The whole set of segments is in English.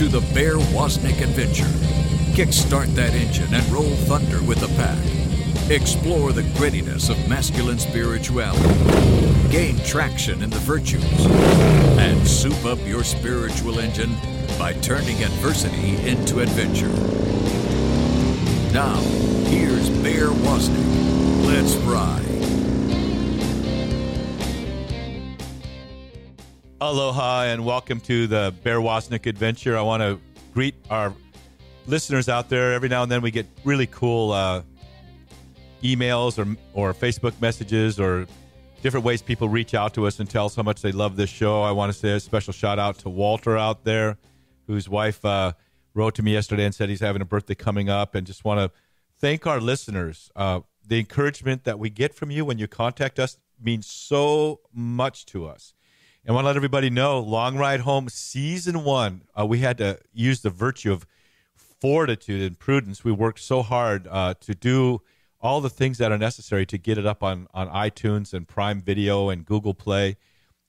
to the Bear Woznick adventure. Kickstart that engine and roll thunder with the pack. Explore the grittiness of masculine spirituality. Gain traction in the virtues. And soup up your spiritual engine by turning adversity into adventure. Now, here's Bear Woznick. Let's ride. Aloha and welcome to the Bear Woznick adventure. I want to greet our listeners out there. Every now and then we get really cool uh, emails or, or Facebook messages or different ways people reach out to us and tell us how much they love this show. I want to say a special shout out to Walter out there, whose wife uh, wrote to me yesterday and said he's having a birthday coming up, and just want to thank our listeners. Uh, the encouragement that we get from you when you contact us means so much to us. And want to let everybody know, Long Ride Home Season 1, uh, we had to use the virtue of fortitude and prudence. We worked so hard uh, to do all the things that are necessary to get it up on, on iTunes and Prime Video and Google Play.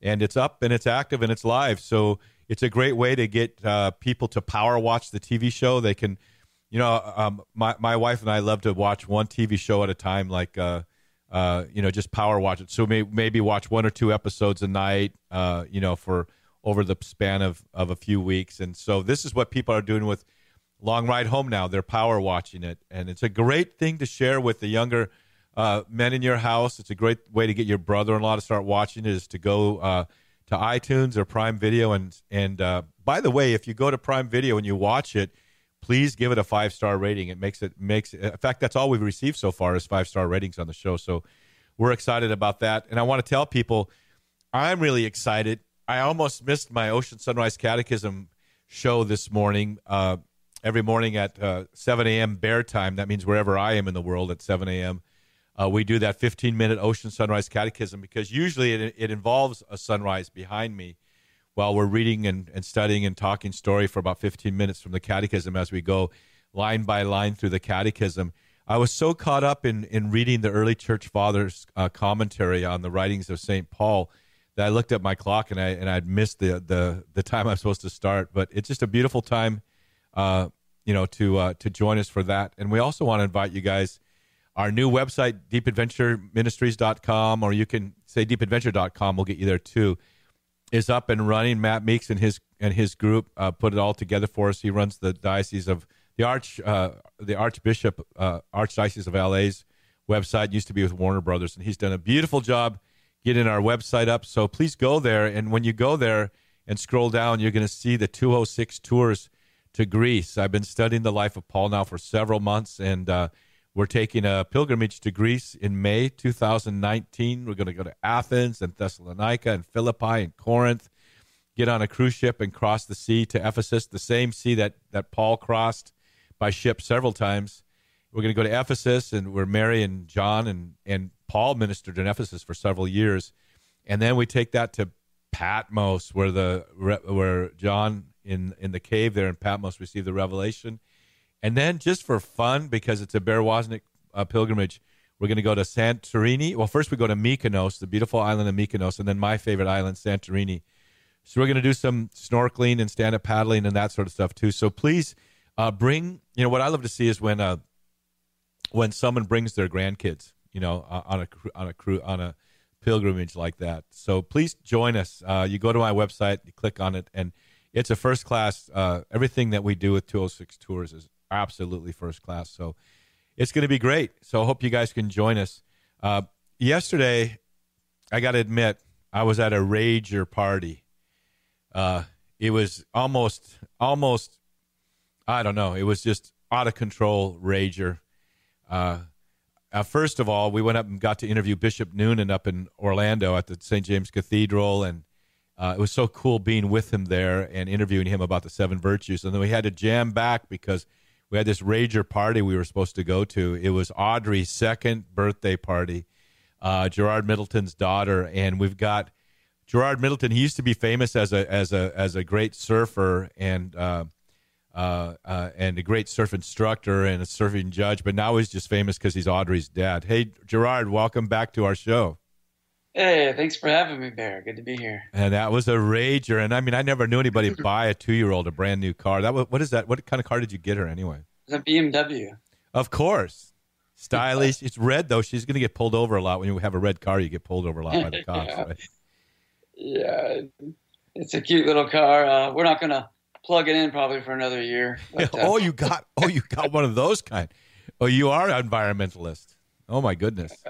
And it's up and it's active and it's live. So it's a great way to get uh, people to power watch the TV show. They can, you know, um, my, my wife and I love to watch one TV show at a time, like, uh, uh, you know, just power watch it. So may, maybe watch one or two episodes a night, uh, you know, for over the span of, of a few weeks. And so this is what people are doing with Long Ride Home now. They're power watching it. And it's a great thing to share with the younger uh, men in your house. It's a great way to get your brother in law to start watching it is to go uh, to iTunes or Prime Video. And, and uh, by the way, if you go to Prime Video and you watch it, please give it a five star rating. It makes it makes in fact that's all we've received so far is five star ratings on the show. So we're excited about that. And I want to tell people I'm really excited. I almost missed my Ocean Sunrise Catechism show this morning. Uh, every morning at uh, 7 a.m. Bear time. That means wherever I am in the world at 7 a.m. Uh, we do that 15 minute Ocean Sunrise Catechism because usually it, it involves a sunrise behind me while we're reading and, and studying and talking story for about 15 minutes from the catechism as we go line by line through the catechism. I was so caught up in, in reading the early church fathers' uh, commentary on the writings of St. Paul that I looked at my clock and I and I'd missed the, the, the time I'm supposed to start. But it's just a beautiful time, uh, you know, to uh, to join us for that. And we also want to invite you guys. Our new website, deepadventureministries.com, or you can say deepadventure.com. We'll get you there too is up and running. Matt Meeks and his and his group uh, put it all together for us. He runs the diocese of the arch uh, the Archbishop uh, Archdiocese of LA's website. Used to be with Warner Brothers, and he's done a beautiful job getting our website up. So please go there, and when you go there and scroll down, you're going to see the 206 tours to Greece. I've been studying the life of Paul now for several months, and uh, we're taking a pilgrimage to Greece in May 2019. We're going to go to Athens and Thessalonica and Philippi and Corinth, get on a cruise ship and cross the sea to Ephesus, the same sea that, that Paul crossed by ship several times. We're going to go to Ephesus, and where Mary and John and, and Paul ministered in Ephesus for several years. And then we take that to Patmos, where the where John in in the cave there in Patmos received the revelation and then just for fun, because it's a Bear Woznick uh, pilgrimage, we're going to go to Santorini. Well, first we go to Mykonos, the beautiful island of Mykonos, and then my favorite island, Santorini. So we're going to do some snorkeling and stand up paddling and that sort of stuff too. So please uh, bring. You know what I love to see is when uh, when someone brings their grandkids. You know, on a on a crew on a pilgrimage like that. So please join us. Uh, you go to my website, you click on it, and it's a first class. Uh, everything that we do with 206 Tours is absolutely first class. So it's going to be great. So I hope you guys can join us. Uh, yesterday, I got to admit, I was at a rager party. Uh, it was almost, almost, I don't know. It was just out of control rager. Uh, uh, first of all, we went up and got to interview Bishop Noonan up in Orlando at the St. James Cathedral, and uh, it was so cool being with him there and interviewing him about the seven virtues. And then we had to jam back because we had this rager party we were supposed to go to. It was Audrey's second birthday party, uh, Gerard Middleton's daughter, and we've got Gerard Middleton. He used to be famous as a as a as a great surfer and uh, uh, uh and a great surf instructor and a surfing judge, but now he's just famous because he's Audrey's dad. Hey, Gerard, welcome back to our show. Hey, thanks for having me, Bear. Good to be here. And that was a rager. And I mean, I never knew anybody buy a two-year-old a brand new car. That was, what is that? What kind of car did you get her anyway? It's a BMW. Of course, stylish. it's red though. She's going to get pulled over a lot when you have a red car. You get pulled over a lot by the cops, yeah. right? Yeah, it's a cute little car. Uh, we're not going to plug it in probably for another year. But, uh, oh, you got oh, you got one of those kind. Oh, you are an environmentalist. Oh my goodness.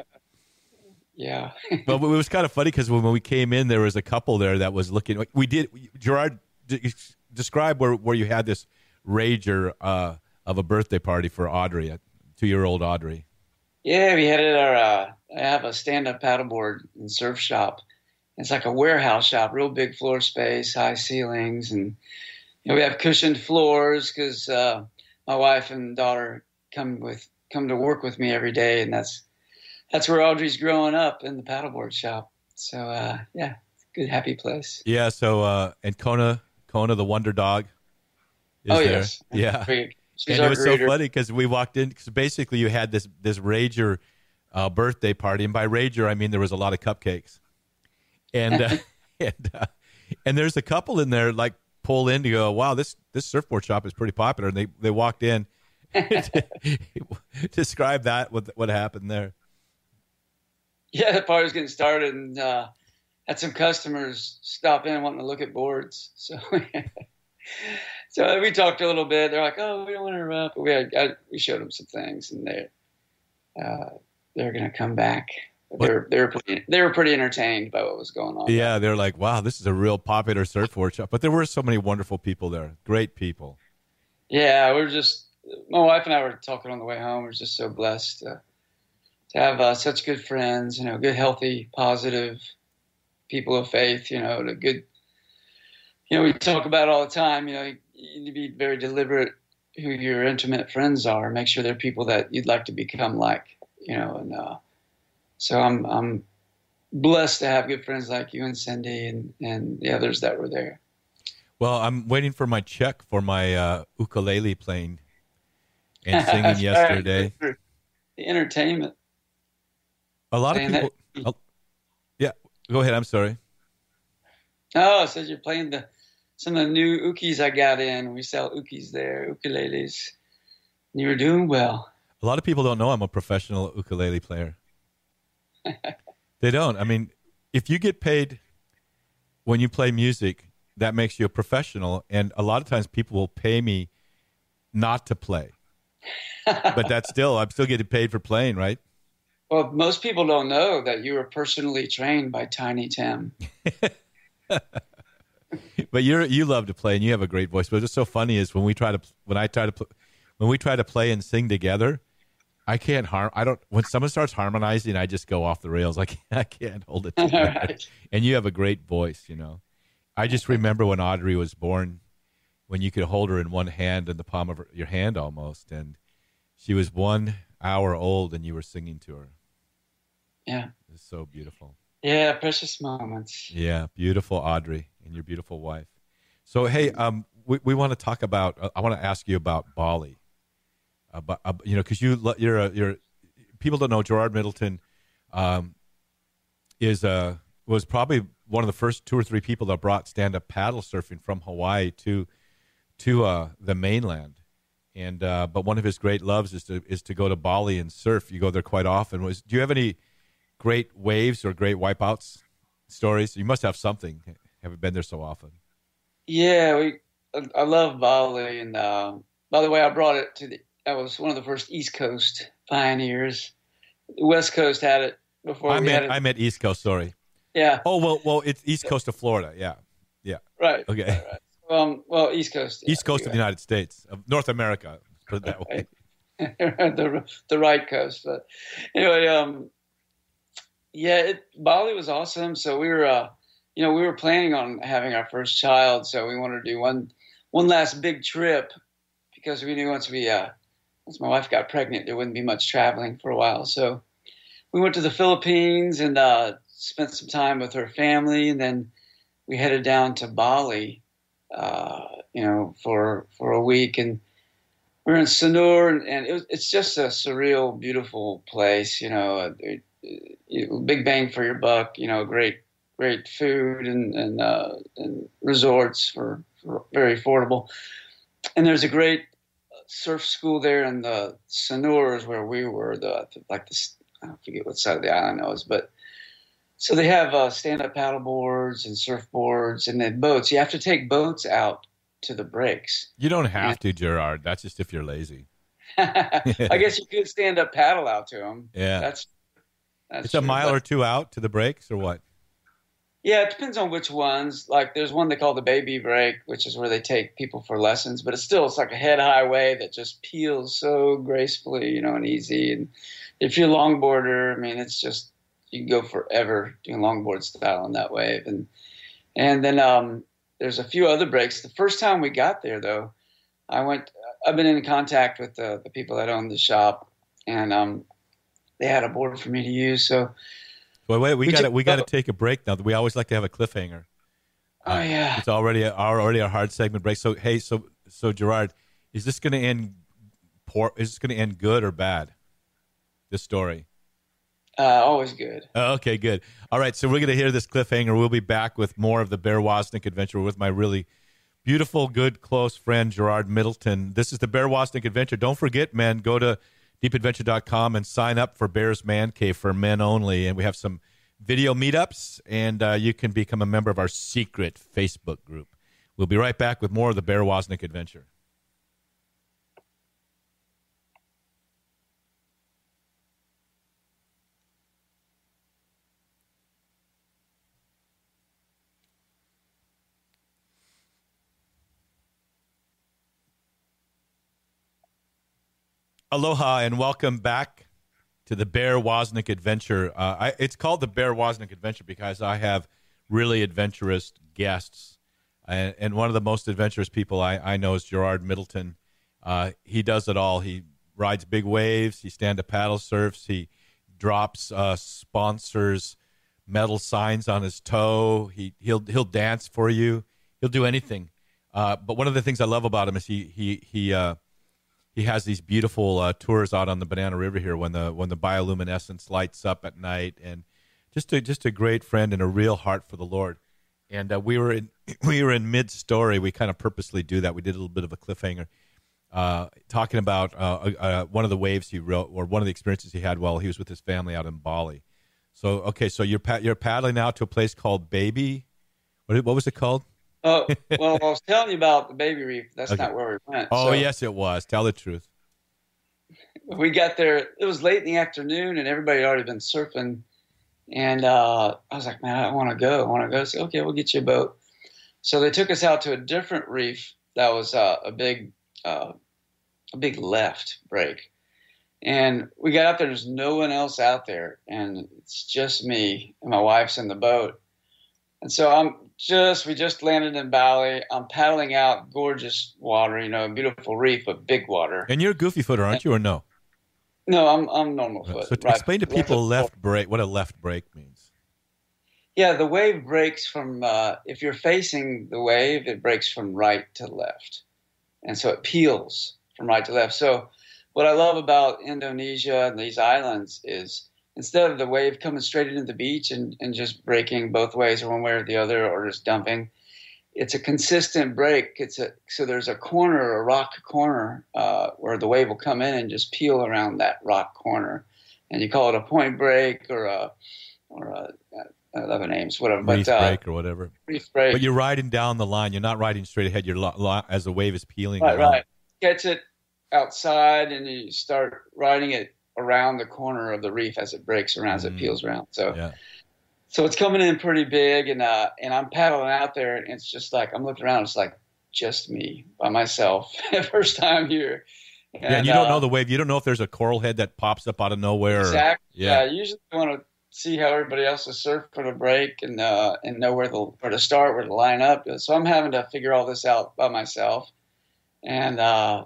Yeah. but it was kind of funny because when we came in, there was a couple there that was looking. We did Gerard d- describe where where you had this rager uh, of a birthday party for Audrey, a two year old Audrey. Yeah, we had it at our. Uh, I have a stand up paddleboard and surf shop. It's like a warehouse shop, real big floor space, high ceilings, and you know we have cushioned floors because uh, my wife and daughter come with come to work with me every day, and that's that's where Audrey's growing up in the paddleboard shop. So uh, yeah, good happy place. Yeah. So uh, and Kona, Kona the Wonder Dog. Is oh there. yes, Yeah. She's and it was greeter. so funny because we walked in. Cause basically, you had this this rager uh, birthday party, and by rager I mean there was a lot of cupcakes, and uh, and uh, and there's a couple in there like pull in to go, wow, this this surfboard shop is pretty popular, and they they walked in. Describe that what what happened there. Yeah, the party was getting started, and uh, had some customers stop in wanting to look at boards. So, so we talked a little bit. They're like, "Oh, we don't want to interrupt," but we had, I, we showed them some things, and they uh, they're going to come back. They were they were pretty, they were pretty entertained by what was going on. Yeah, they're like, wow, this is a real popular surfboard shop. But there were so many wonderful people there, great people. Yeah, we were just my wife and I were talking on the way home. We are just so blessed to, to have uh, such good friends. You know, good, healthy, positive people of faith. You know, the good. You know, we talk about it all the time. You know, you, you need to be very deliberate who your intimate friends are. Make sure they're people that you'd like to become like. You know, and uh, so I'm I'm blessed to have good friends like you and Cindy and and the others that were there. Well, I'm waiting for my check for my uh, ukulele playing and singing yesterday. right. The entertainment. A lot of Playing that- people. oh, yeah, go ahead. I'm sorry. Oh, it says you're playing the some of the new ukis I got in. We sell ukis there, ukuleles. You were doing well. A lot of people don't know I'm a professional ukulele player. they don't. I mean, if you get paid when you play music, that makes you a professional. And a lot of times people will pay me not to play. but that's still, I'm still getting paid for playing, right? Well, most people don't know that you were personally trained by Tiny Tim. but you're you love to play and you have a great voice. But what's so funny is when we try to when I try to pl- when we try to play and sing together, I can't harm. I don't. When someone starts harmonizing, I just go off the rails. I can't, I can't hold it. together. Right. And you have a great voice. You know, I just remember when Audrey was born, when you could hold her in one hand in the palm of her, your hand almost, and she was one hour old, and you were singing to her. Yeah. It's so beautiful. Yeah, precious moments. Yeah, beautiful Audrey and your beautiful wife. So hey, um, we we want to talk about. Uh, I want to ask you about Bali. About uh, you know, because you you're a, you're people don't know Gerard Middleton, um, is uh was probably one of the first two or three people that brought stand up paddle surfing from Hawaii to to uh, the mainland. And uh, but one of his great loves is to is to go to Bali and surf. You go there quite often. Was do you have any great waves or great wipeouts stories? You must have something. Haven't been there so often. Yeah, we. I love Bali, and uh, by the way, I brought it to the. I was one of the first East Coast pioneers. The West Coast had it before I we had meant it. I meant East Coast. Sorry. yeah, Oh well, well it's East Coast of Florida. Yeah, yeah. right. Okay. right, right. Um, well, East Coast. yeah, East Coast of the United States of North America. Put it that way. the the right coast. But anyway, um, yeah, it, Bali was awesome. So we were, uh, you know, we were planning on having our first child, so we wanted to do one one last big trip because we knew once we uh, once my wife got pregnant, there wouldn't be much traveling for a while. So we went to the Philippines and uh, spent some time with her family, and then we headed down to Bali, uh, you know, for for a week and we were in Sanur, and, and it was, it's just a surreal, beautiful place. You know, know, big bang for your buck. You know, great great food and and, uh, and resorts for, for very affordable. And there's a great surf school there in the Senours where we were. The like the I forget what side of the island it was, but so they have uh, stand-up paddle boards and surfboards and then boats. You have to take boats out to the breaks. You don't have to, Gerard. That's just if you're lazy. I guess you could stand up paddle out to them. Yeah, that's that's it's true, a mile but, or two out to the breaks, or what? Yeah, it depends on which ones. Like, there's one they call the baby break, which is where they take people for lessons, but it's still it's like a head highway that just peels so gracefully, you know, and easy. And if you're a longboarder, I mean, it's just you can go forever doing longboard style on that wave. And and then um, there's a few other breaks. The first time we got there, though, I went. I've been in contact with the, the people that own the shop, and um, they had a board for me to use. So, wait, wait, we, got to we got to take a break now. We always like to have a cliffhanger. Oh uh, yeah, it's already a, already a hard segment break. So hey, so so Gerard, is this going to end poor? Is this going to end good or bad? This story. Uh, always good. Oh, okay, good. All right, so we're going to hear this cliffhanger. We'll be back with more of the Bear Woznick adventure with my really beautiful, good, close friend, Gerard Middleton. This is the Bear Woznick adventure. Don't forget, man, go to deepadventure.com and sign up for Bear's Man Cave for men only. And we have some video meetups, and uh, you can become a member of our secret Facebook group. We'll be right back with more of the Bear Woznick adventure. Aloha and welcome back to the Bear Woznick Adventure. Uh, I, it's called the Bear Woznick Adventure because I have really adventurous guests. And, and one of the most adventurous people I, I know is Gerard Middleton. Uh, he does it all. He rides big waves, he stand up paddle surfs, he drops uh, sponsors metal signs on his toe. He, he'll, he'll dance for you, he'll do anything. Uh, but one of the things I love about him is he, he, he, uh, he has these beautiful uh, tours out on the Banana River here when the when the bioluminescence lights up at night, and just a just a great friend and a real heart for the Lord. And uh, we were in we were in mid story. We kind of purposely do that. We did a little bit of a cliffhanger, uh, talking about uh, one of the waves he wrote or one of the experiences he had while he was with his family out in Bali. So okay, so you're pa- you're paddling out to a place called Baby. What what was it called? Oh well, I was telling you about the baby reef. That's okay. not where we went. Oh so yes, it was. Tell the truth. We got there. It was late in the afternoon, and everybody had already been surfing. And uh, I was like, man, I want to go. I want to go. So okay, we'll get you a boat. So they took us out to a different reef that was uh, a big, uh, a big left break. And we got out there. There's no one else out there, and it's just me and my wife's in the boat. And so I'm just we just landed in Bali. I'm paddling out gorgeous water, you know, beautiful reef, but big water. And you're a goofy footer, aren't you, or no? No, I'm I'm normal foot. So right. explain to people left, left break what a left break means. Yeah, the wave breaks from uh, if you're facing the wave, it breaks from right to left, and so it peels from right to left. So, what I love about Indonesia and these islands is instead of the wave coming straight into the beach and, and just breaking both ways or one way or the other or just dumping it's a consistent break it's a so there's a corner a rock corner uh, where the wave will come in and just peel around that rock corner and you call it a point break or a or a other names, whatever. Reef but, uh, break or whatever. Reef break. But you're riding down the line. You're not riding straight ahead. You're lo- lo- as the wave is peeling. Right, right. Catch it outside, and you start riding it around the corner of the reef as it breaks around, as it mm. peels around. So, yeah. so it's coming in pretty big, and uh, and I'm paddling out there, and it's just like I'm looking around. It's like just me by myself, first time here. And, yeah, and you don't uh, know the wave. You don't know if there's a coral head that pops up out of nowhere. Exactly. yeah. yeah. Usually, I want to see how everybody else is surfing a break and uh, and know where the where to start, where to line up. So I'm having to figure all this out by myself, and uh,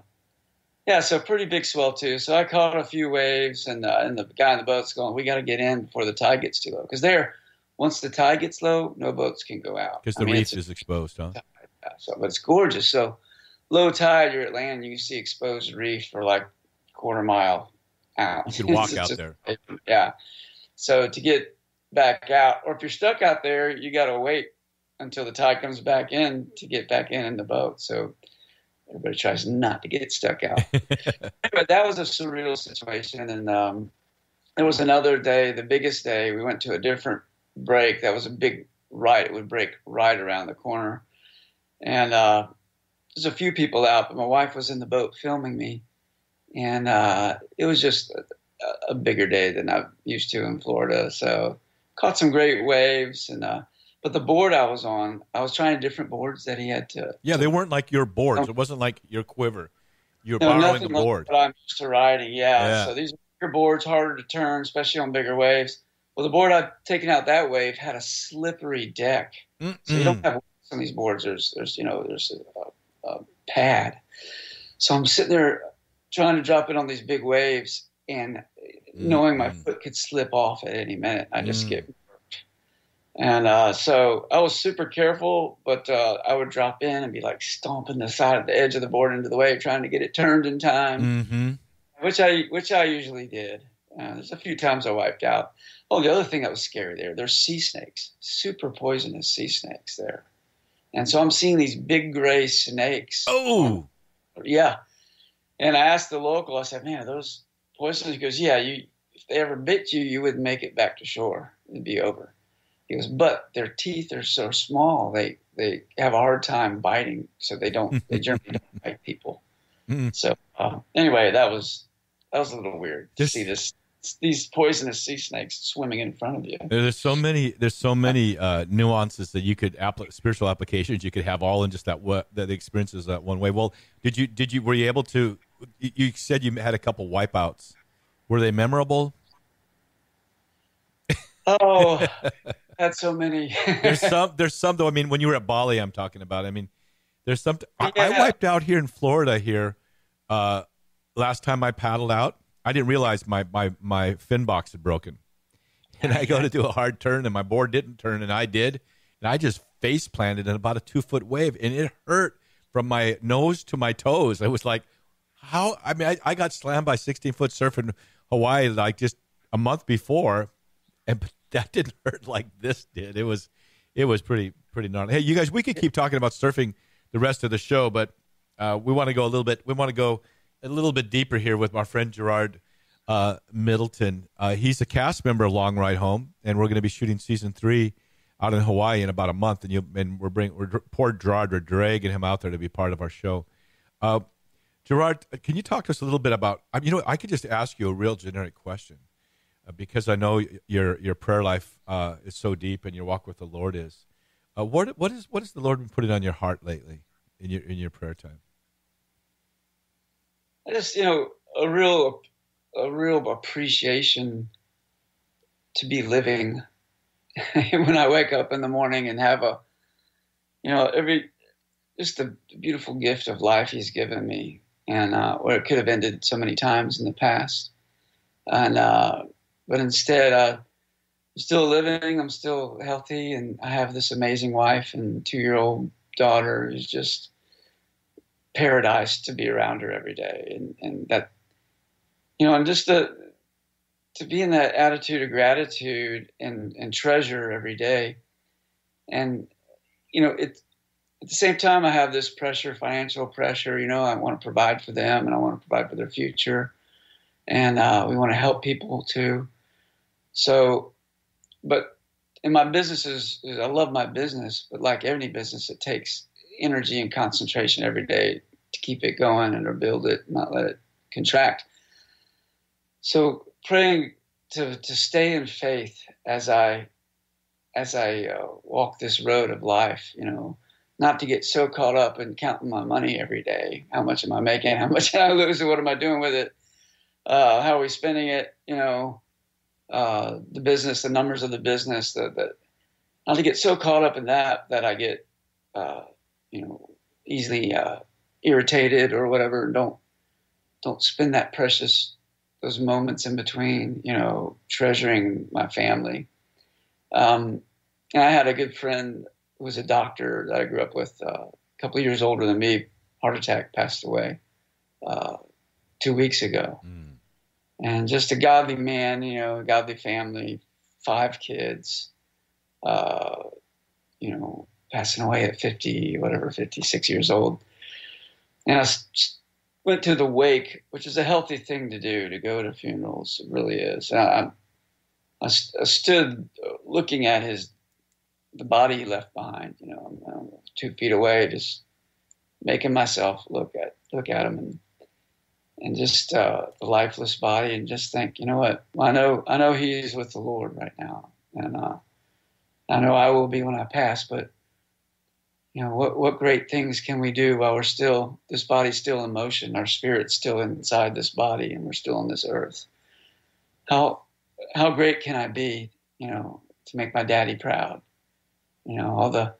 yeah, so pretty big swell too. So I caught a few waves, and uh, and the guy in the boat's going, "We got to get in before the tide gets too low." Because there, once the tide gets low, no boats can go out. Because the mean, reef is exposed, huh? Yeah, so, but it's gorgeous. So low tide, you're at land, you can see exposed reef for like quarter mile out. You can walk out just, there. Yeah. So to get back out, or if you're stuck out there, you got to wait until the tide comes back in to get back in in the boat. So everybody tries not to get stuck out. but that was a surreal situation. And um, there was another day, the biggest day. We went to a different break. That was a big right. It would break right around the corner, and uh, there's a few people out, but my wife was in the boat filming me, and uh, it was just a, a, bigger day than I'm used to in Florida. So caught some great waves, and uh, but the board I was on, I was trying different boards that he had to. Yeah, they weren't like your boards. No, it wasn't like your quiver. You're no, borrowing the board. Like I'm used to riding. Yeah. yeah. So these bigger boards, harder to turn, especially on bigger waves. Well, the board I've taken out that wave had a slippery deck, Mm-mm. so you don't have some of these boards. There's, there's, you know, there's a, a pad. So I'm sitting there trying to drop it on these big waves, and knowing my foot could slip off at any minute, I just mm. get and uh, so I was super careful, but uh, I would drop in and be like stomping the side of the edge of the board into the wave, trying to get it turned in time, mm-hmm. which I which I usually did. Uh, there's a few times I wiped out. Oh, the other thing that was scary there, there's sea snakes, super poisonous sea snakes there. And so I'm seeing these big gray snakes. Oh, yeah. And I asked the local, I said, man, are those poisonous? He goes, yeah, you, if they ever bit you, you wouldn't make it back to shore. It'd be over. He goes, but their teeth are so small, they, they have a hard time biting. So they don't, they generally don't bite people. Mm-hmm. So uh, anyway, that was, that was a little weird to see this these poisonous sea snakes swimming in front of you. There's so many. There's so many uh, nuances that you could spiritual applications you could have all in just that what that experiences that one way. Well, did you did you were you able to? You said you had a couple wipeouts. Were they memorable? Oh, had so many. there's some. There's some though. I mean, when you were at Bali, I'm talking about. I mean, there's some. Yeah. I, I, wiped out here in Florida here. Uh, last time I paddled out, I didn't realize my my my fin box had broken, and I go to do a hard turn, and my board didn't turn, and I did, and I just face planted in about a two foot wave, and it hurt from my nose to my toes. I was like, how? I mean, I, I got slammed by 16 foot surf in Hawaii like just a month before, and that didn't hurt like this did. It was, it was pretty pretty gnarly. Hey, you guys, we could keep talking about surfing the rest of the show, but uh, we want to go a little bit. We want to go a little bit deeper here with my friend Gerard uh, Middleton. Uh, he's a cast member of Long Ride Home, and we're going to be shooting season three out in Hawaii in about a month. And you and we're bringing we're poor Gerard, we're dragging him out there to be part of our show. Uh, Gerard, can you talk to us a little bit about? I you know, I could just ask you a real generic question because I know your your prayer life uh, is so deep and your walk with the Lord is. Uh, what what is what has the Lord been putting on your heart lately in your in your prayer time? I just you know a real a real appreciation to be living when I wake up in the morning and have a you know every just the beautiful gift of life He's given me and uh, where it could have ended so many times in the past and uh, but instead uh, I'm still living I'm still healthy and I have this amazing wife and two year old daughter who's just paradise to be around her every day, and and that you know, and just to to be in that attitude of gratitude and and treasure every day, and you know, it at the same time I have this pressure, financial pressure. You know, I want to provide for them, and I want to provide for their future, and uh, we want to help people too. So, but in my businesses, I love my business, but like any business, it takes energy and concentration every day to keep it going and to build it, not let it contract. So praying to to stay in faith as I as I uh, walk this road of life, you know, not to get so caught up in counting my money every day. How much am I making? How much am I losing? What am I doing with it? Uh, how are we spending it? You know, uh, the business, the numbers of the business, not to get so caught up in that that I get, uh, you know, easily uh, irritated or whatever. Don't don't spend that precious those moments in between. You know, treasuring my family. Um, and I had a good friend who was a doctor that I grew up with, uh, a couple years older than me. Heart attack, passed away uh, two weeks ago. Mm. And just a godly man, you know, godly family, five kids, uh, you know, passing away at 50, whatever, 56 years old. And I went to the wake, which is a healthy thing to do, to go to funerals. It really is. I, I, I stood looking at his the body he left behind. You know, I'm, two feet away, just making myself look at look at him and and just uh, the lifeless body, and just think, you know what? I know I know he's with the Lord right now, and uh, I know I will be when I pass. But you know, what what great things can we do while we're still this body's still in motion, our spirit's still inside this body, and we're still on this earth. How how great can I be? You know, to make my daddy proud. You know, all the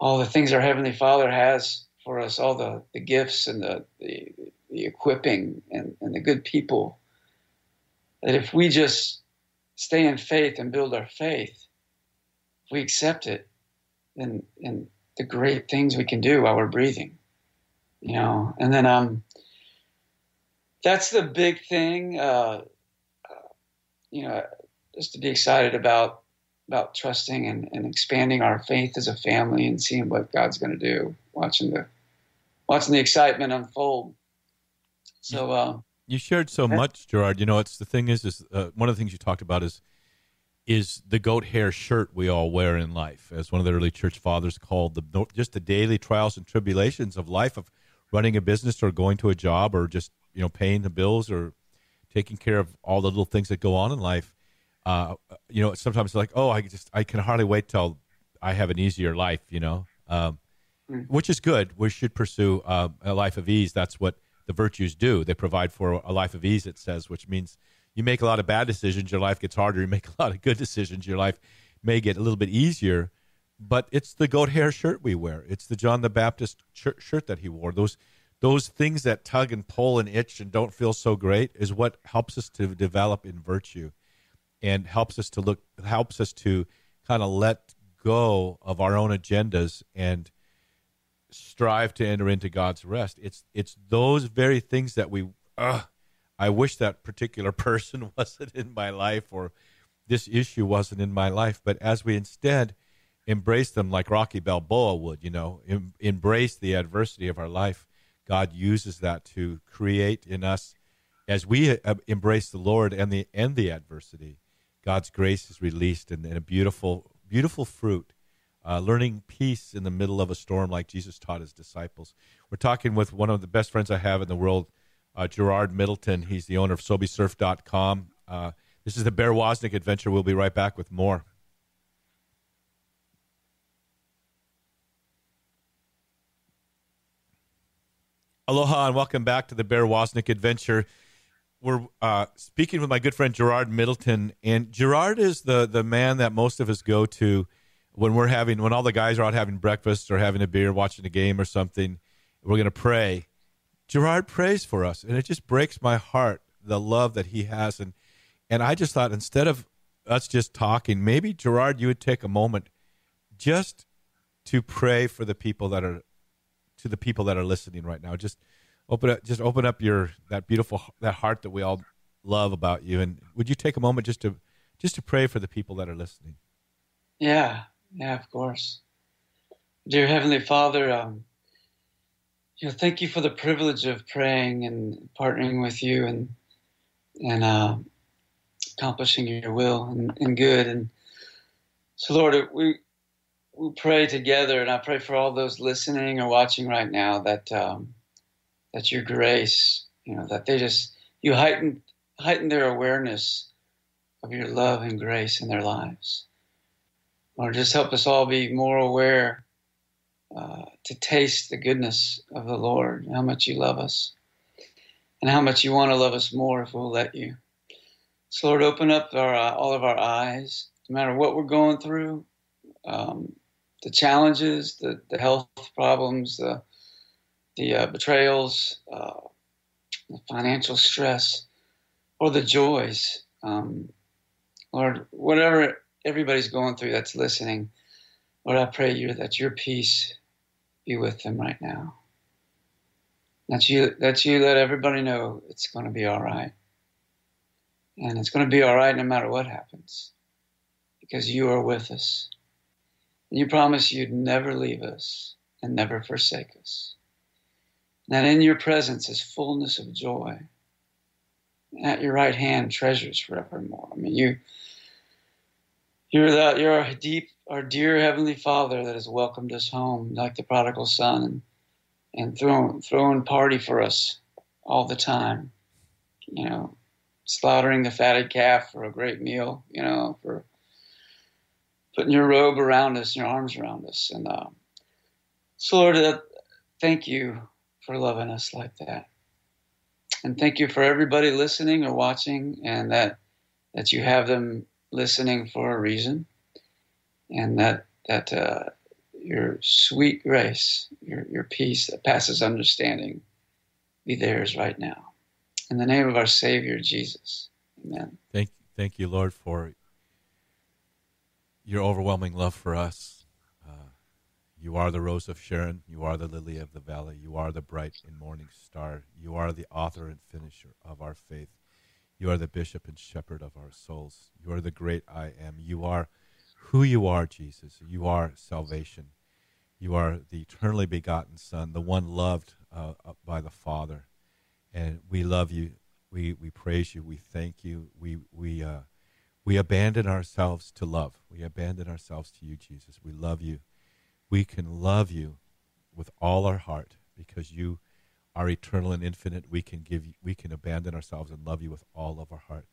all the things our heavenly Father has for us, all the, the gifts and the, the, the equipping and, and the good people. That if we just stay in faith and build our faith, if we accept it, then and the great things we can do while we're breathing. You know, and then um that's the big thing. Uh, uh, you know, just to be excited about about trusting and, and expanding our faith as a family and seeing what God's going to do, watching the watching the excitement unfold. So uh, you shared so much, Gerard. You know, it's the thing is, is uh, one of the things you talked about is is the goat hair shirt we all wear in life, as one of the early church fathers called the just the daily trials and tribulations of life of running a business or going to a job or just you know paying the bills or taking care of all the little things that go on in life uh, you know, sometimes like, oh, I just I can hardly wait till I have an easier life, you know, um, mm. which is good. We should pursue uh, a life of ease. That's what the virtues do. They provide for a life of ease. It says, which means you make a lot of bad decisions, your life gets harder. You make a lot of good decisions, your life may get a little bit easier. But it's the goat hair shirt we wear. It's the John the Baptist shirt that he wore. Those those things that tug and pull and itch and don't feel so great is what helps us to develop in virtue and helps us to look helps us to kind of let go of our own agendas and strive to enter into God's rest. It's it's those very things that we uh, I wish that particular person wasn't in my life or this issue wasn't in my life, but as we instead embrace them like Rocky Balboa would, you know, em- embrace the adversity of our life, God uses that to create in us as we uh, embrace the Lord and the and the adversity God's grace is released and, in a beautiful, beautiful fruit. Uh, learning peace in the middle of a storm, like Jesus taught his disciples. We're talking with one of the best friends I have in the world, uh, Gerard Middleton. He's the owner of SobeSurf.com. Uh, this is the Bear Woznick adventure. We'll be right back with more. Aloha and welcome back to the Bear Woznick adventure we're uh, speaking with my good friend Gerard Middleton, and Gerard is the the man that most of us go to when we're having when all the guys are out having breakfast or having a beer, watching a game or something. We're going to pray. Gerard prays for us, and it just breaks my heart the love that he has, and and I just thought instead of us just talking, maybe Gerard, you would take a moment just to pray for the people that are to the people that are listening right now. Just open up just open up your that beautiful that heart that we all love about you and would you take a moment just to just to pray for the people that are listening yeah yeah of course dear heavenly father um you know thank you for the privilege of praying and partnering with you and and uh, accomplishing your will and, and good and so lord we we pray together and i pray for all those listening or watching right now that um, that your grace, you know, that they just you heighten heighten their awareness of your love and grace in their lives. Lord, just help us all be more aware uh, to taste the goodness of the Lord, how much you love us, and how much you want to love us more if we'll let you. So, Lord, open up our, uh, all of our eyes, no matter what we're going through, um, the challenges, the, the health problems, the the uh, betrayals, uh, the financial stress, or the joys. Um, Lord, whatever everybody's going through that's listening, Lord, I pray you that your peace be with them right now. That you that you let everybody know it's going to be all right, and it's going to be all right no matter what happens. because you are with us. And you promise you'd never leave us and never forsake us. That in your presence is fullness of joy. At your right hand, treasures forevermore. I mean, you, you're that you're our deep, our dear heavenly Father that has welcomed us home, like the prodigal son, and, thrown throwing party for us all the time. You know, slaughtering the fatted calf for a great meal. You know, for putting your robe around us, your arms around us, and uh, so Lord, uh, thank you for loving us like that. And thank you for everybody listening or watching, and that that you have them listening for a reason, and that that uh, your sweet grace, your your peace that passes understanding, be theirs right now. In the name of our Savior Jesus, Amen. Thank thank you, Lord, for your overwhelming love for us you are the rose of Sharon. You are the lily of the valley. You are the bright and morning star. You are the author and finisher of our faith. You are the bishop and shepherd of our souls. You are the great I am. You are who you are, Jesus. You are salvation. You are the eternally begotten Son, the one loved uh, uh by the Father. And we love you. We, we praise you. We thank you. We, we, uh, we abandon ourselves to love. We abandon ourselves to you, Jesus. We love you we can love you with all our heart because you are eternal and infinite. We can give you, we can abandon ourselves and love you with all of our heart.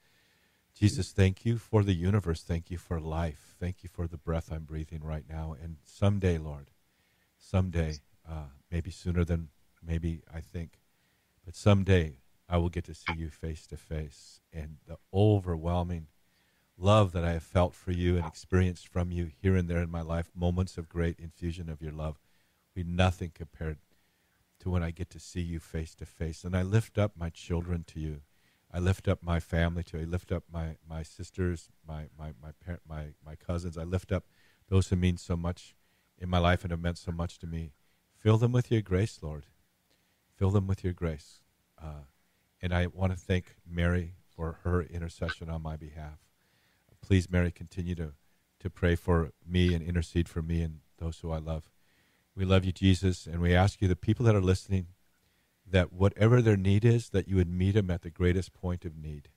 Jesus, thank you for the universe. Thank you for life. Thank you for the breath I'm breathing right now. And someday, Lord, someday, uh, maybe sooner than maybe I think, but someday I will get to see you face to face. And the overwhelming love that I have felt for you and experienced from you here and there in my life, moments of great infusion of your love, be nothing compared to when I get to see you face to face. And I lift up my children to you. I lift up my family to you. I lift up my, my sisters, my, my, my, parent, my, my cousins. I lift up those who mean so much in my life and have meant so much to me. Fill them with your grace, Lord. Fill them with your grace. Uh, and I want to thank Mary for her intercession on my behalf please, Mary, continue to, to pray for me and intercede for me and those who I love. We love you, Jesus, and we ask you, the people that are listening, that whatever their need is, that you would meet them at the greatest point of need.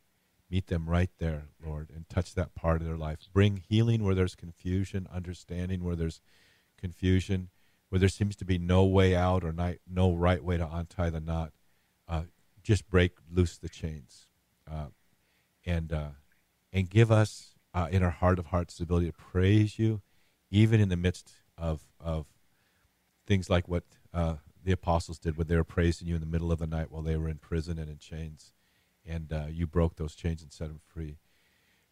Meet them right there, Lord, and touch that part of their life. Bring healing where there's confusion, understanding where there's confusion, where there seems to be no way out or not, no right way to untie the knot. Uh, just break loose the chains, uh, and uh, and give us uh, in our heart of hearts the ability to praise you, even in the midst of of things like what uh, the apostles did when they were praising you in the middle of the night while they were in prison and in chains, and uh, you broke those chains and set them free.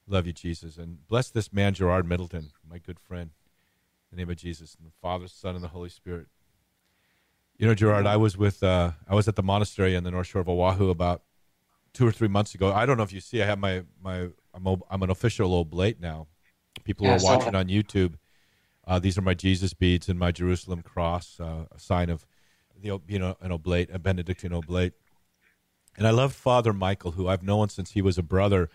Love you, Jesus, and bless this man Gerard Middleton, my good friend. In the name of Jesus, and the Father, Son, and the Holy Spirit. You know, Gerard, I was with uh, I was at the monastery on the North Shore of Oahu about two or three months ago. I don't know if you see, I have my my I'm, a, I'm an official oblate now. People yeah, are watching on YouTube. Uh, these are my Jesus beads and my Jerusalem cross, uh, a sign of the you know an oblate, a Benedictine oblate. And I love Father Michael, who I've known since he was a brother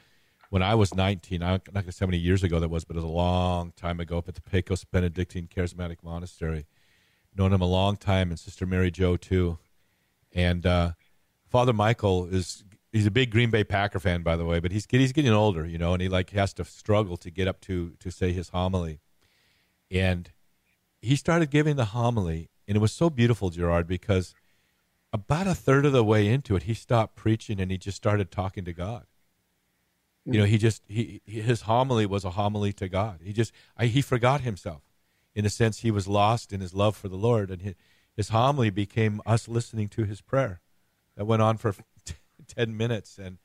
when I was 19. I'm not going to say how many years ago that was, but it was a long time ago up at the Pecos Benedictine Charismatic Monastery. Known him a long time, and Sister Mary Jo too. And uh, Father Michael is he's a big Green Bay Packer fan, by the way, but he's he's getting older, you know, and he like has to struggle to get up to to say his homily, and he started giving the homily, and it was so beautiful, Gerard, because about a third of the way into it, he stopped preaching and he just started talking to God. You know, he just he his homily was a homily to God. He just I, he forgot himself, in a sense, he was lost in his love for the Lord, and his, his homily became us listening to his prayer that went on for 10 minutes and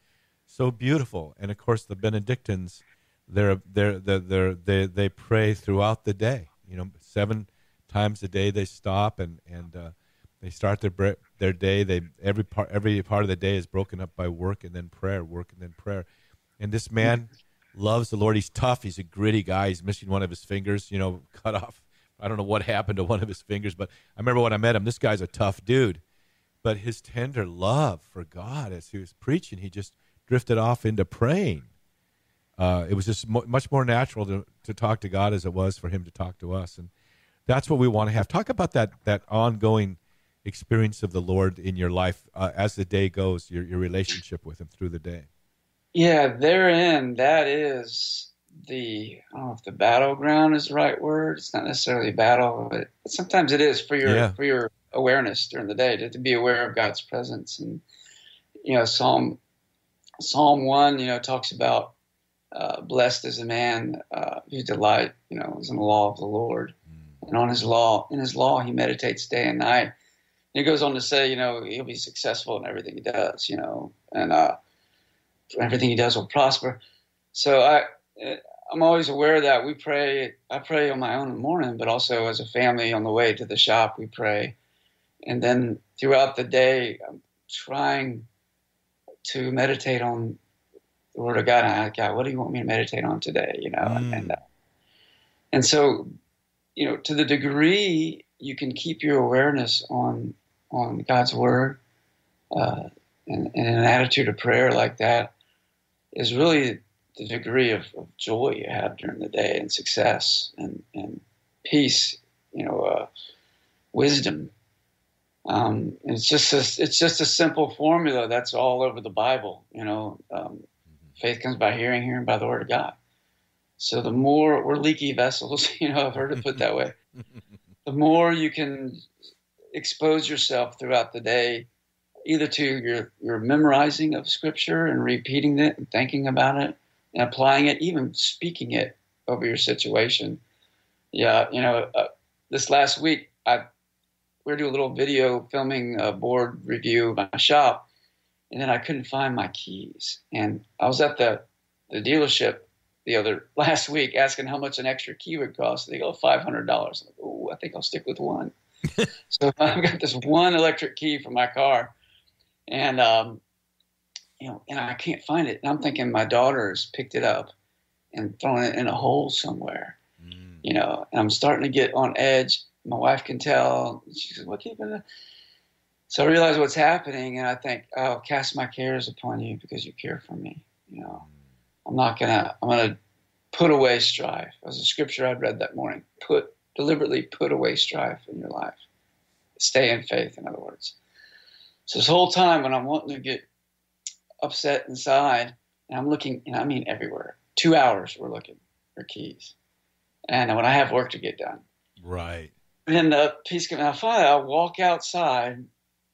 so beautiful. And of course, the Benedictines, they're, they're, they're, they, they pray throughout the day. You know, seven times a day they stop and, and uh, they start their, their day. They, every, part, every part of the day is broken up by work and then prayer, work and then prayer. And this man loves the Lord. He's tough. He's a gritty guy. He's missing one of his fingers, you know, cut off. I don't know what happened to one of his fingers, but I remember when I met him, this guy's a tough dude but his tender love for God as he was preaching, he just drifted off into praying. Uh, it was just mo- much more natural to, to talk to God as it was for Him to talk to us, and that's what we want to have. Talk about that that ongoing experience of the Lord in your life uh, as the day goes, your your relationship with Him through the day. Yeah, therein, that is the I don't know if the battleground is the right word. It's not necessarily a battle, but sometimes it is for your yeah. for your awareness during the day to, to be aware of God's presence. And you know, Psalm Psalm one, you know, talks about uh, blessed is a man uh, whose delight, you know, is in the law of the Lord, and on His law, in His law, he meditates day and night. And he goes on to say, you know, he'll be successful in everything he does, you know, and uh, everything he does will prosper. So I, I'm always aware of that. We pray. I pray on my own in the morning, but also as a family on the way to the shop, we pray. And then throughout the day, I'm trying to meditate on the Word of God. And I, God, what do you want me to meditate on today? You know, mm. and uh, and so, you know, to the degree you can keep your awareness on on God's Word uh, and, and an attitude of prayer like that is really the degree of, of, joy you have during the day and success and, and peace, you know, uh, wisdom. Um, it's just a, it's just a simple formula that's all over the Bible. You know, um, faith comes by hearing, hearing by the word of God. So the more we're leaky vessels, you know, I've heard it put that way. the more you can expose yourself throughout the day either to your, your memorizing of scripture and repeating it and thinking about it and applying it, even speaking it over your situation. Yeah, you know, uh, this last week I we're doing a little video filming a board review of my shop, and then I couldn't find my keys. And I was at the the dealership the other last week asking how much an extra key would cost. They go five hundred dollars. Oh, I think I'll stick with one. so I've got this one electric key for my car, and um, you know, and I can't find it. And I'm thinking my daughter's picked it up and thrown it in a hole somewhere. Mm. You know, and I'm starting to get on edge. My wife can tell. She says, "What keeping it?" So I realize what's happening, and I think, "Oh, cast my cares upon you because you care for me." You know, I'm not gonna. I'm gonna put away strife. As a scripture I'd read that morning. Put deliberately put away strife in your life. Stay in faith. In other words. So this whole time when I'm wanting to get upset inside, and I'm looking, and I mean everywhere. Two hours we're looking for keys, and when I have work to get done. Right. And the peace comes. I finally I walk outside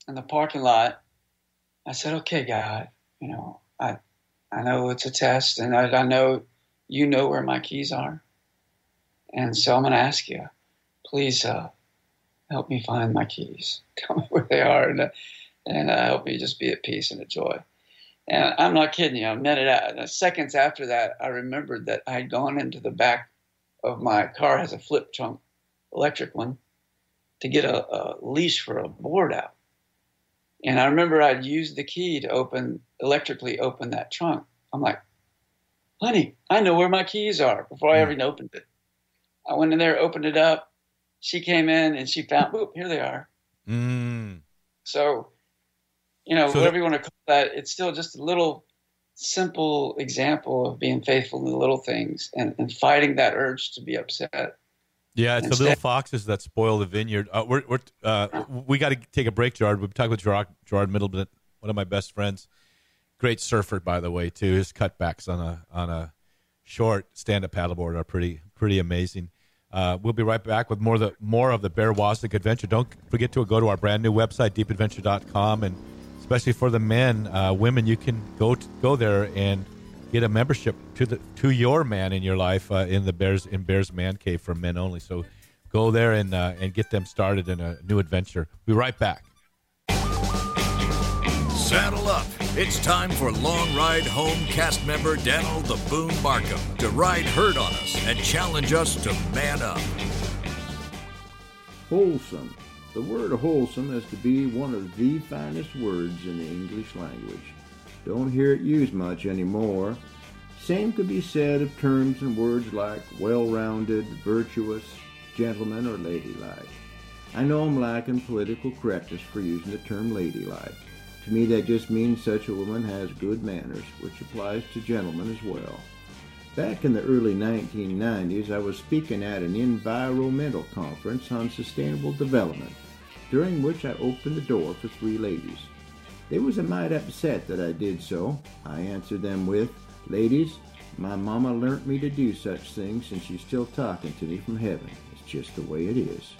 in the parking lot. I said, "Okay, God, you know, I I know it's a test, and I, I know you know where my keys are, and so I'm going to ask you, please uh, help me find my keys. Tell me where they are, and and uh, help me just be at peace and at joy." And I'm not kidding you. A minute, out, seconds after that, I remembered that I had gone into the back of my car has a flip trunk, electric one, to get a, a leash for a board out. And I remember I'd used the key to open electrically open that trunk. I'm like, honey, I know where my keys are before I hmm. ever opened it. I went in there, opened it up. She came in and she found, whoop, here they are. Mm. So you know, so whatever you want to call that, it's still just a little simple example of being faithful in the little things and, and fighting that urge to be upset. Yeah, it's the little foxes that spoil the vineyard. Uh, we're, we're uh, we got to take a break, Gerard. We've talked with Gerard, Gerard Middleton, one of my best friends, great surfer by the way too. His cutbacks on a on a short stand up paddleboard are pretty pretty amazing. Uh, we'll be right back with more of the more of the Bear Woznick adventure. Don't forget to go to our brand new website, deepadventure.com, and especially for the men, uh, women, you can go to, go there and get a membership to the to your man in your life uh, in the Bears in Bears Man Cave for men only. So go there and uh, and get them started in a new adventure. Be right back. Saddle up. It's time for Long Ride Home cast member Daniel the Boone Markham to ride herd on us and challenge us to man up. Wholesome the word wholesome is to be one of the finest words in the English language. Don't hear it used much anymore. Same could be said of terms and words like well-rounded, virtuous, gentleman, or ladylike. I know I'm lacking political correctness for using the term ladylike. To me, that just means such a woman has good manners, which applies to gentlemen as well. Back in the early 1990s, I was speaking at an environmental conference on sustainable development, during which I opened the door for three ladies. They was a mite upset that I did so. I answered them with, Ladies, my mama learnt me to do such things and she's still talking to me from heaven. It's just the way it is.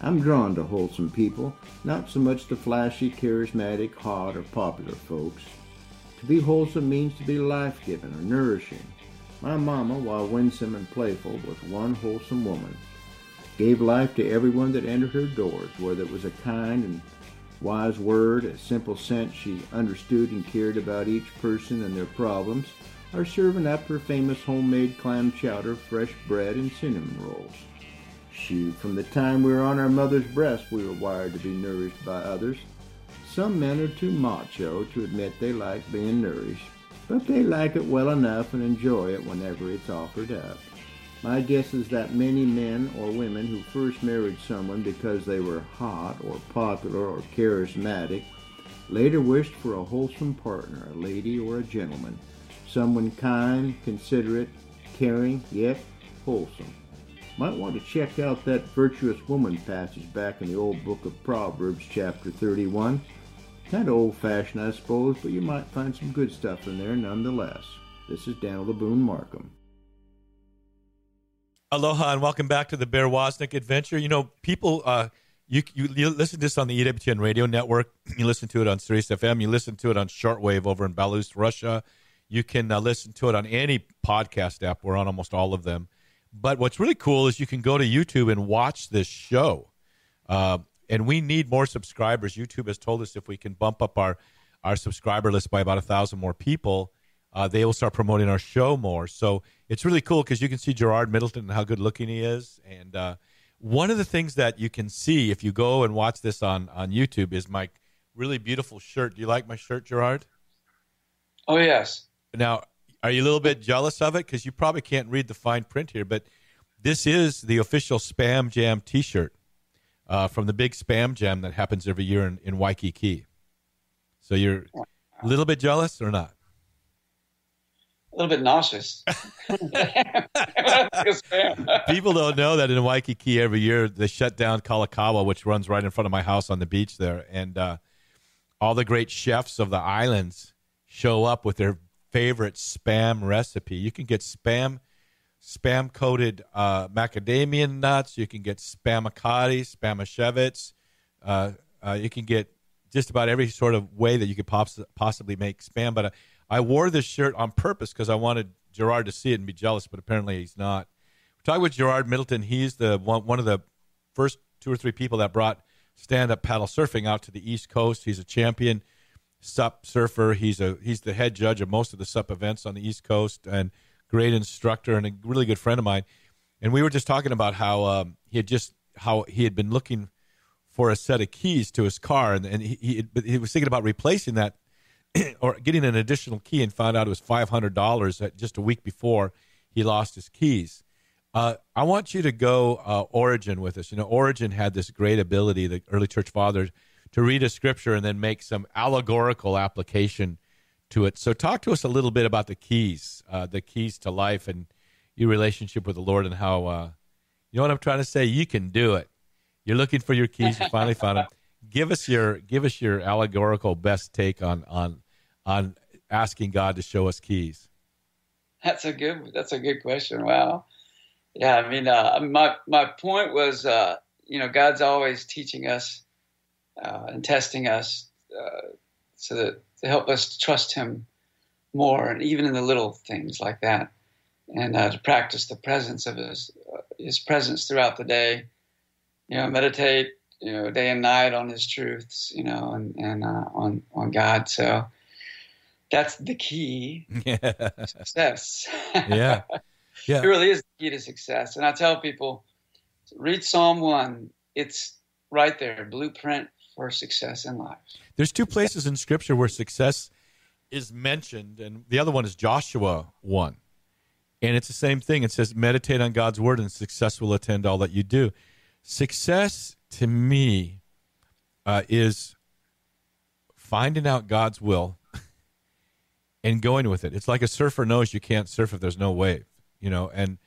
I'm drawn to wholesome people, not so much the flashy, charismatic, hot, or popular folks. To be wholesome means to be life-giving or nourishing. My mama, while winsome and playful, was one wholesome woman. Gave life to everyone that entered her doors, whether it was a kind and wise word, a simple sense she understood and cared about each person and their problems, or serving up her famous homemade clam chowder, fresh bread, and cinnamon rolls. Shoot, from the time we were on our mother's breast, we were wired to be nourished by others. Some men are too macho to admit they like being nourished, but they like it well enough and enjoy it whenever it's offered up. My guess is that many men or women who first married someone because they were hot or popular or charismatic later wished for a wholesome partner, a lady or a gentleman, someone kind, considerate, caring, yet wholesome. Might want to check out that virtuous woman passage back in the old book of Proverbs, chapter 31. Kind of old fashioned, I suppose, but you might find some good stuff in there nonetheless. This is Daniel Boone Markham. Aloha and welcome back to the Bear Woznick Adventure. You know, people, uh, you, you, you listen to this on the EWTN radio network. You listen to it on Sirius FM. You listen to it on shortwave over in Belarus, Russia. You can uh, listen to it on any podcast app. We're on almost all of them. But what's really cool is you can go to YouTube and watch this show. Uh, and we need more subscribers. YouTube has told us if we can bump up our our subscriber list by about a thousand more people, uh, they will start promoting our show more. So it's really cool because you can see Gerard Middleton and how good looking he is. And uh, one of the things that you can see if you go and watch this on on YouTube is my really beautiful shirt. Do you like my shirt, Gerard? Oh yes. Now, are you a little bit jealous of it? Because you probably can't read the fine print here, but this is the official Spam Jam T-shirt uh, from the big Spam Jam that happens every year in, in Waikiki. So you're a little bit jealous or not? A little bit nauseous. People don't know that in Waikiki every year they shut down Kalakaua, which runs right in front of my house on the beach there, and uh, all the great chefs of the islands show up with their favorite spam recipe. You can get spam spam coated uh, macadamia nuts. You can get spamacati, spamashevitz. Uh, uh, you can get just about every sort of way that you could poss- possibly make spam. But I wore this shirt on purpose because I wanted Gerard to see it and be jealous, but apparently he's not. We're talking with Gerard Middleton. He's the one, one of the first two or three people that brought stand up paddle surfing out to the East Coast. He's a champion sup surfer. He's a he's the head judge of most of the sup events on the East Coast and great instructor and a really good friend of mine. And we were just talking about how um, he had just how he had been looking for a set of keys to his car, and, and he, he, he was thinking about replacing that or getting an additional key, and found out it was five hundred dollars just a week before he lost his keys. Uh, I want you to go uh, Origen with us. You know, Origen had this great ability, the early church fathers, to read a scripture and then make some allegorical application to it. So, talk to us a little bit about the keys, uh, the keys to life, and your relationship with the Lord, and how uh, you know what I'm trying to say. You can do it. You're looking for your keys. You finally found them. Give us your give us your allegorical best take on on on asking God to show us keys. That's a good. That's a good question. Wow. Yeah, I mean, uh, my my point was, uh, you know, God's always teaching us uh, and testing us uh, so that to help us trust Him more, and even in the little things like that, and uh, to practice the presence of His uh, His presence throughout the day. You know, meditate, you know, day and night on His truths, you know, and and on on God. So that's the key yeah. success. yeah, yeah, it really is the key to success. And I tell people, read Psalm one. It's right there, blueprint for success in life. There's two places in Scripture where success is mentioned, and the other one is Joshua 1. And it's the same thing. It says, meditate on God's word, and success will attend all that you do. Success to me uh, is finding out God's will and going with it. It's like a surfer knows you can't surf if there's no wave, you know, and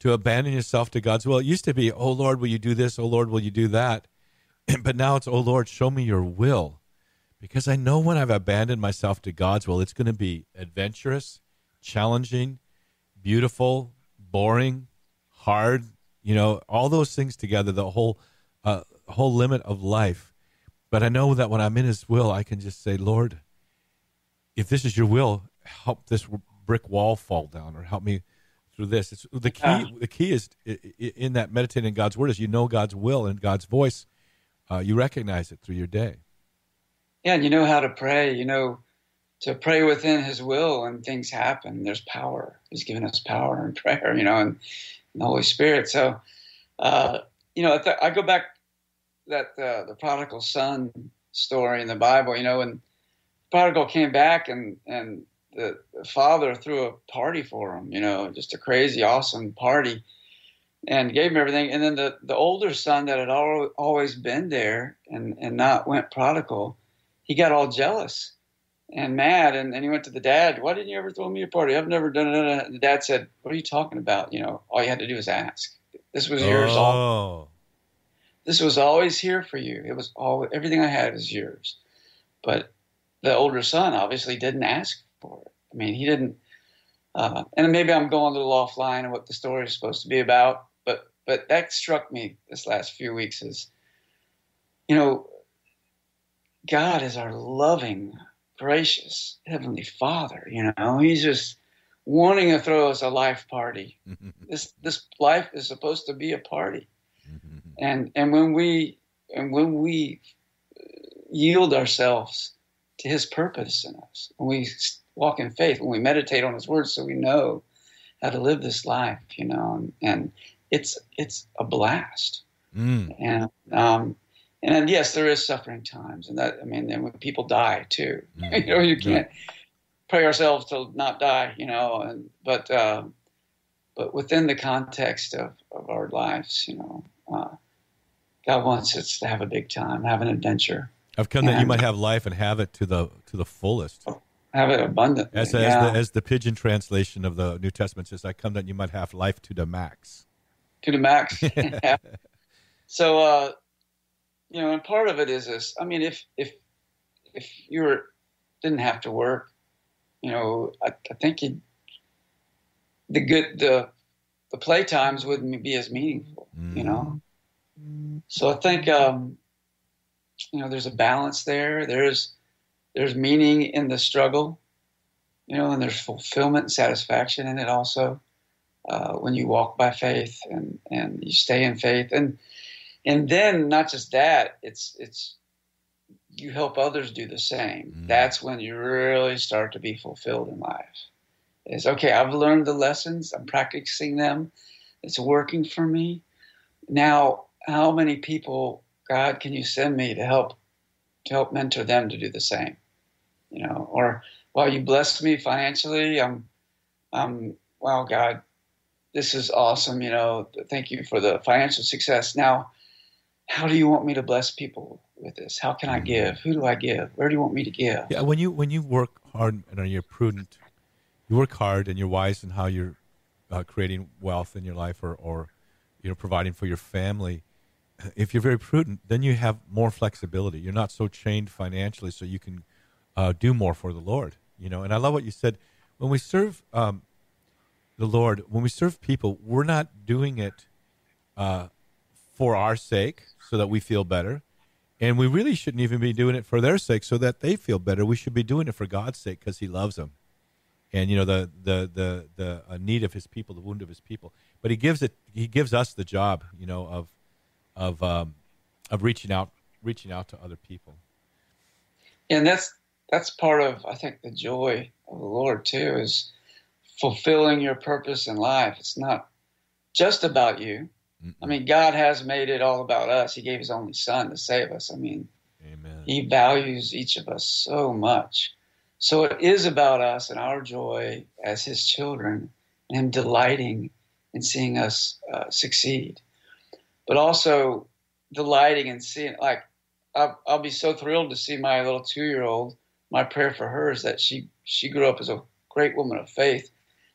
to abandon yourself to God's will. It used to be, oh Lord, will you do this? Oh Lord, will you do that? but now it's, oh Lord, show me your will. Because I know when I've abandoned myself to God's will, it's going to be adventurous, challenging, beautiful, boring, hard, you know, all those things together, the whole uh, whole limit of life. But I know that when I'm in His will, I can just say, Lord, if this is Your will, help this brick wall fall down, or help me through this. It's the key. The key is in that meditating God's word is you know God's will and God's voice. Uh, you recognize it through your day. Yeah, and you know how to pray. You know to pray within His will, and things happen. There's power. He's given us power in prayer. You know, and the Holy Spirit. So, uh, you know, I go back that uh, the prodigal son story in the Bible. You know, when prodigal came back and and the, the father threw a party for him. You know, just a crazy, awesome party, and gave him everything. And then the the older son that had al- always been there and and not went prodigal, he got all jealous and mad. And, and he went to the dad, Why didn't you ever throw me a party? I've never done it. And the dad said, What are you talking about? You know, all you had to do was ask. This was yours. Oh. All, this was always here for you. It was all, everything I had was yours. But the older son obviously didn't ask for it. I mean, he didn't, uh, and maybe I'm going a little offline of what the story is supposed to be about, but, but that struck me this last few weeks is, you know, God is our loving, gracious Heavenly Father. You know, He's just wanting to throw us a life party. this this life is supposed to be a party, and and when we and when we yield ourselves to His purpose in us, when we walk in faith, when we meditate on His Word, so we know how to live this life. You know, and, and it's it's a blast. Mm. And um, and yes, there is suffering times, and that I mean, then when people die too, mm-hmm. you know, you can't yeah. pray ourselves to not die, you know, and but uh, but within the context of, of our lives, you know, uh, God wants us to have a big time, have an adventure. I've come that you might have life and have it to the to the fullest. Have it abundantly. As, yeah. as, the, as the pidgin translation of the New Testament says, "I come that you might have life to the max." To the max. so. Uh, you know, and part of it is this. I mean, if if if you were didn't have to work, you know, I, I think you the good the the play times wouldn't be as meaningful, mm. you know. So I think um, you know there's a balance there. There's there's meaning in the struggle, you know, and there's fulfillment and satisfaction in it also uh, when you walk by faith and and you stay in faith. And and then not just that it's it's you help others do the same. Mm. that's when you really start to be fulfilled in life. Is okay i've learned the lessons. I'm practicing them. It's working for me. Now how many people god can you send me to help to help mentor them to do the same you know or while you blessed me financially i'm i'm wow god this is awesome you know thank you for the financial success now how do you want me to bless people with this? How can I give? Who do I give? Where do you want me to give? Yeah, when you when you work hard and you're prudent, you work hard and you're wise in how you're uh, creating wealth in your life or or you know providing for your family. If you're very prudent, then you have more flexibility. You're not so chained financially, so you can uh, do more for the Lord. You know, and I love what you said. When we serve um, the Lord, when we serve people, we're not doing it uh, for our sake so that we feel better. And we really shouldn't even be doing it for their sake so that they feel better. We should be doing it for God's sake because He loves them. And you know the the the the uh, need of His people, the wound of His people. But He gives it. He gives us the job, you know, of of um, of reaching out, reaching out to other people. And that's that's part of I think the joy of the Lord too is fulfilling your purpose in life. It's not just about you. I mean, God has made it all about us. He gave His only Son to save us. I mean, Amen. He values each of us so much. So it is about us and our joy as His children, and Him delighting in seeing us uh, succeed, but also delighting and seeing. Like, I'll, I'll be so thrilled to see my little two-year-old. My prayer for her is that she she grew up as a great woman of faith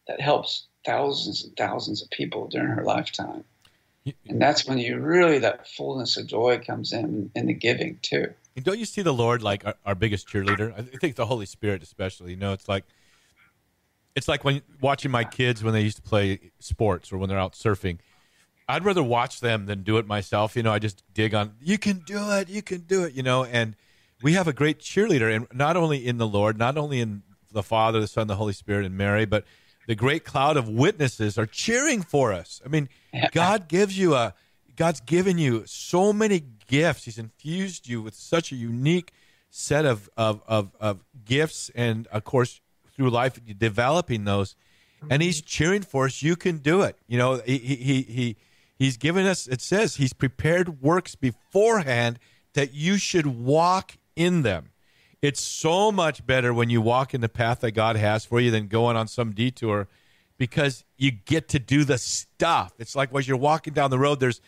that helps thousands and thousands of people during her lifetime. And that's when you really that fullness of joy comes in in the giving too. And don't you see the Lord like our, our biggest cheerleader? I think the Holy Spirit, especially. You know, it's like it's like when watching my kids when they used to play sports or when they're out surfing. I'd rather watch them than do it myself. You know, I just dig on. You can do it. You can do it. You know, and we have a great cheerleader, and not only in the Lord, not only in the Father, the Son, the Holy Spirit, and Mary, but the great cloud of witnesses are cheering for us. I mean, God gives you a God's given you so many gifts. He's infused you with such a unique set of of of, of gifts, and of course, through life, developing those. And He's mm-hmm. cheering for us. You can do it. You know, He He He He's given us. It says He's prepared works beforehand that you should walk in them. It's so much better when you walk in the path that God has for you than going on some detour because you get to do the stuff. It's like when you're walking down the road, there's,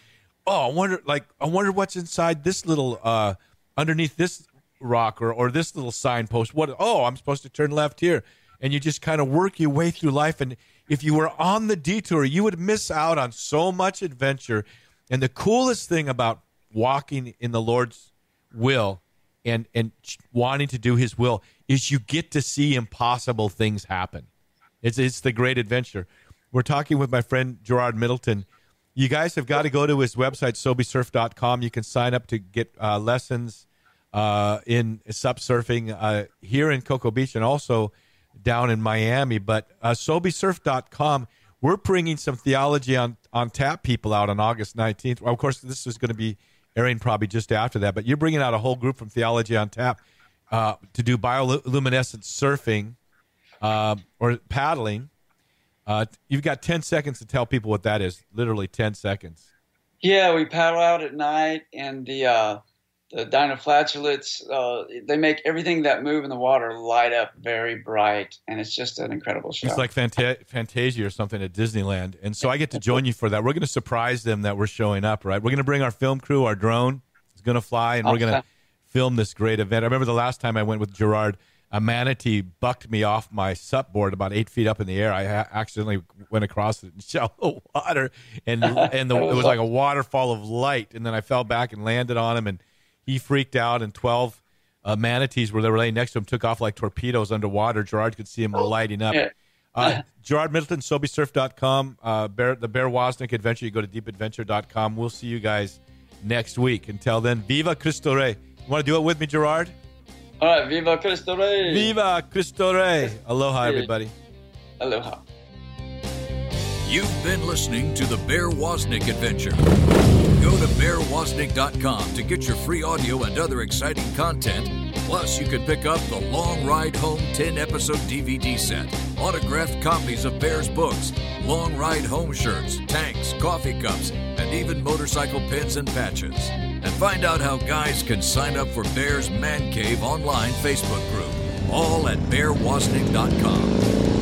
oh, I wonder, like, I wonder what's inside this little, uh, underneath this rock or, or this little signpost. What, oh, I'm supposed to turn left here. And you just kind of work your way through life. And if you were on the detour, you would miss out on so much adventure. And the coolest thing about walking in the Lord's will and and wanting to do his will is you get to see impossible things happen. It's it's the great adventure. We're talking with my friend Gerard Middleton. You guys have got to go to his website sobesurf.com. You can sign up to get uh, lessons uh, in sup surfing uh, here in Cocoa Beach and also down in Miami. But uh, sobesurf.com, we're bringing some theology on on tap people out on August 19th. Well, of course, this is going to be airing probably just after that. But you're bringing out a whole group from Theology on Tap uh, to do bioluminescent surfing uh, or paddling. Uh, you've got 10 seconds to tell people what that is. Literally 10 seconds. Yeah, we paddle out at night, and the uh, the dinoflagellates, uh, they make everything that move in the water light up very bright, and it's just an incredible show. It's like Phanta- Fantasia or something at Disneyland. And so I get to join you for that. We're going to surprise them that we're showing up, right? We're going to bring our film crew, our drone is going to fly, and we're going to film this great event. I remember the last time I went with Gerard, a manatee bucked me off my sup board about eight feet up in the air. I accidentally went across it in shallow water, and and the, it was like a waterfall of light. And then I fell back and landed on him, and he freaked out, and 12 uh, manatees were there laying next to him took off like torpedoes underwater. Gerard could see him lighting up. Uh, Gerard Middleton, SobeSurf.com, uh, Bear, the Bear Woznick Adventure. You go to deepadventure.com. We'll see you guys next week. Until then, Viva Cristo Rey. You want to do it with me, Gerard? All right, Viva Cristo Rey. Viva Cristo Rey. Aloha, everybody. Aloha. You've been listening to the Bear Woznick Adventure. Go to bearwoznick.com to get your free audio and other exciting content. Plus, you can pick up the Long Ride Home 10 episode DVD set, autographed copies of Bear's books, Long Ride Home shirts, tanks, coffee cups, and even motorcycle pins and patches. And find out how guys can sign up for Bear's Man Cave online Facebook group, all at bearwoznick.com.